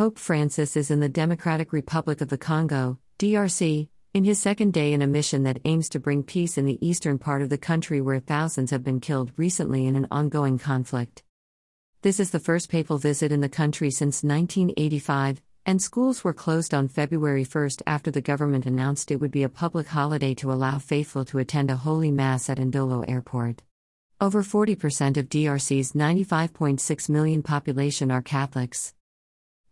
Pope Francis is in the Democratic Republic of the Congo, DRC, in his second day in a mission that aims to bring peace in the eastern part of the country where thousands have been killed recently in an ongoing conflict. This is the first papal visit in the country since 1985, and schools were closed on February 1 after the government announced it would be a public holiday to allow faithful to attend a Holy Mass at Ndolo Airport. Over 40% of DRC's 95.6 million population are Catholics.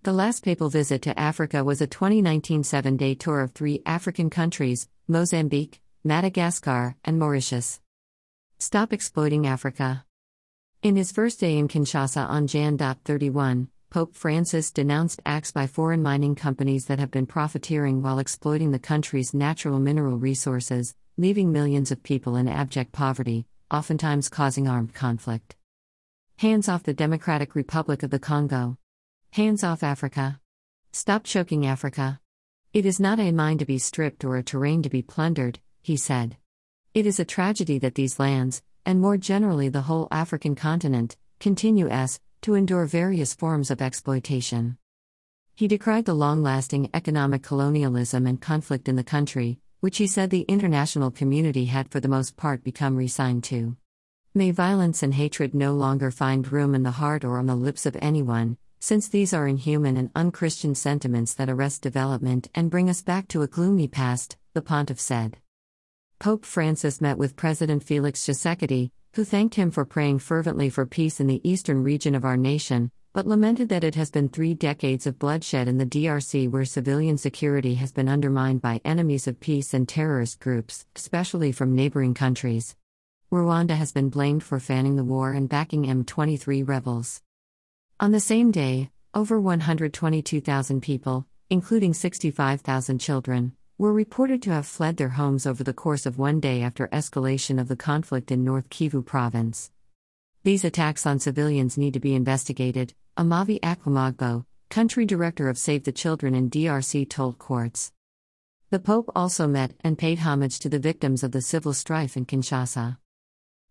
The last papal visit to Africa was a 2019 seven day tour of three African countries Mozambique, Madagascar, and Mauritius. Stop exploiting Africa. In his first day in Kinshasa on Jan 31, Pope Francis denounced acts by foreign mining companies that have been profiteering while exploiting the country's natural mineral resources, leaving millions of people in abject poverty, oftentimes causing armed conflict. Hands off the Democratic Republic of the Congo. Hands off Africa. Stop choking Africa. It is not a mine to be stripped or a terrain to be plundered, he said. It is a tragedy that these lands, and more generally the whole African continent, continue as to endure various forms of exploitation. He decried the long lasting economic colonialism and conflict in the country, which he said the international community had for the most part become resigned to. May violence and hatred no longer find room in the heart or on the lips of anyone, since these are inhuman and unchristian sentiments that arrest development and bring us back to a gloomy past, the pontiff said. Pope Francis met with President Felix Tshisekedi, who thanked him for praying fervently for peace in the eastern region of our nation, but lamented that it has been three decades of bloodshed in the DRC where civilian security has been undermined by enemies of peace and terrorist groups, especially from neighboring countries. Rwanda has been blamed for fanning the war and backing M23 rebels. On the same day, over 122,000 people, including 65,000 children, were reported to have fled their homes over the course of one day after escalation of the conflict in North Kivu province. These attacks on civilians need to be investigated, Amavi Akpamagbo, country director of Save the Children in DRC, told Quartz. The Pope also met and paid homage to the victims of the civil strife in Kinshasa.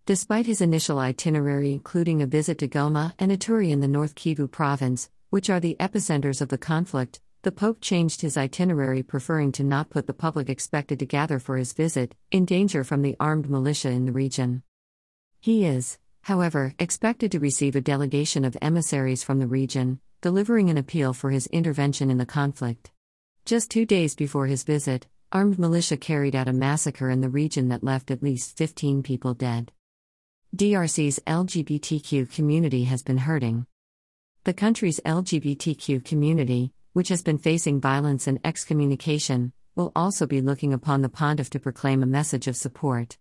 Despite his initial itinerary, including a visit to Goma and Ituri in the North Kivu province, which are the epicenters of the conflict, the Pope changed his itinerary, preferring to not put the public expected to gather for his visit in danger from the armed militia in the region. He is, however, expected to receive a delegation of emissaries from the region, delivering an appeal for his intervention in the conflict. Just two days before his visit, armed militia carried out a massacre in the region that left at least 15 people dead. DRC's LGBTQ community has been hurting. The country's LGBTQ community, which has been facing violence and excommunication, will also be looking upon the pontiff to proclaim a message of support.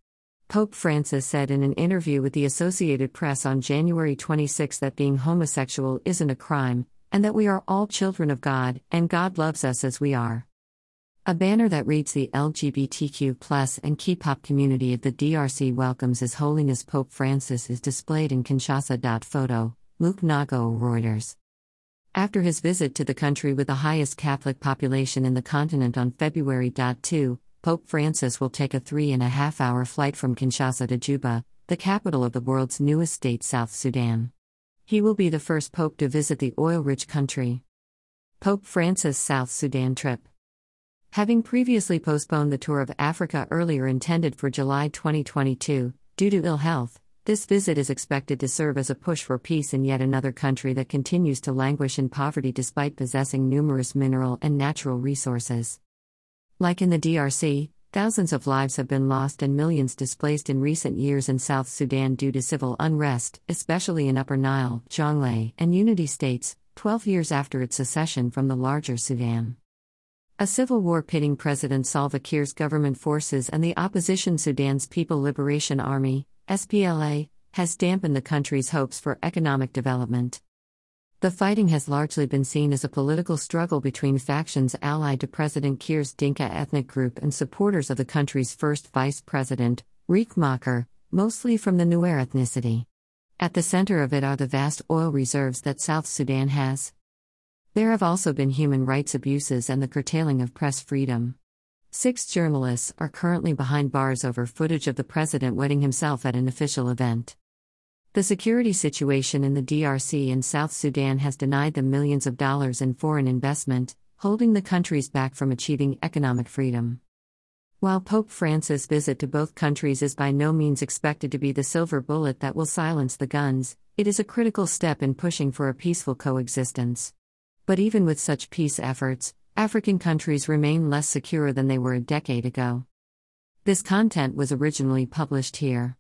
Pope Francis said in an interview with the Associated Press on January 26 that being homosexual isn't a crime, and that we are all children of God, and God loves us as we are. A banner that reads the LGBTQ and K-pop community of the DRC welcomes His Holiness Pope Francis is displayed in Kinshasa. Photo, Luke Nago Reuters. After his visit to the country with the highest Catholic population in the continent on February 2, Pope Francis will take a three and a half hour flight from Kinshasa to Juba, the capital of the world's newest state, South Sudan. He will be the first pope to visit the oil rich country. Pope Francis' South Sudan trip. Having previously postponed the tour of Africa earlier intended for July 2022, due to ill health, this visit is expected to serve as a push for peace in yet another country that continues to languish in poverty despite possessing numerous mineral and natural resources. Like in the DRC, thousands of lives have been lost and millions displaced in recent years in South Sudan due to civil unrest, especially in Upper Nile, Jonglei, and Unity states, 12 years after its secession from the larger Sudan. A civil war pitting President Salva Kiir's government forces and the opposition Sudan's People Liberation Army, SPLA, has dampened the country's hopes for economic development. The fighting has largely been seen as a political struggle between factions allied to President Kiir's Dinka ethnic group and supporters of the country's first vice president, Riek Machar, mostly from the Nuer ethnicity. At the center of it are the vast oil reserves that South Sudan has. There have also been human rights abuses and the curtailing of press freedom. Six journalists are currently behind bars over footage of the president wetting himself at an official event. The security situation in the DRC and South Sudan has denied them millions of dollars in foreign investment, holding the countries back from achieving economic freedom. While Pope Francis' visit to both countries is by no means expected to be the silver bullet that will silence the guns, it is a critical step in pushing for a peaceful coexistence. But even with such peace efforts, African countries remain less secure than they were a decade ago. This content was originally published here.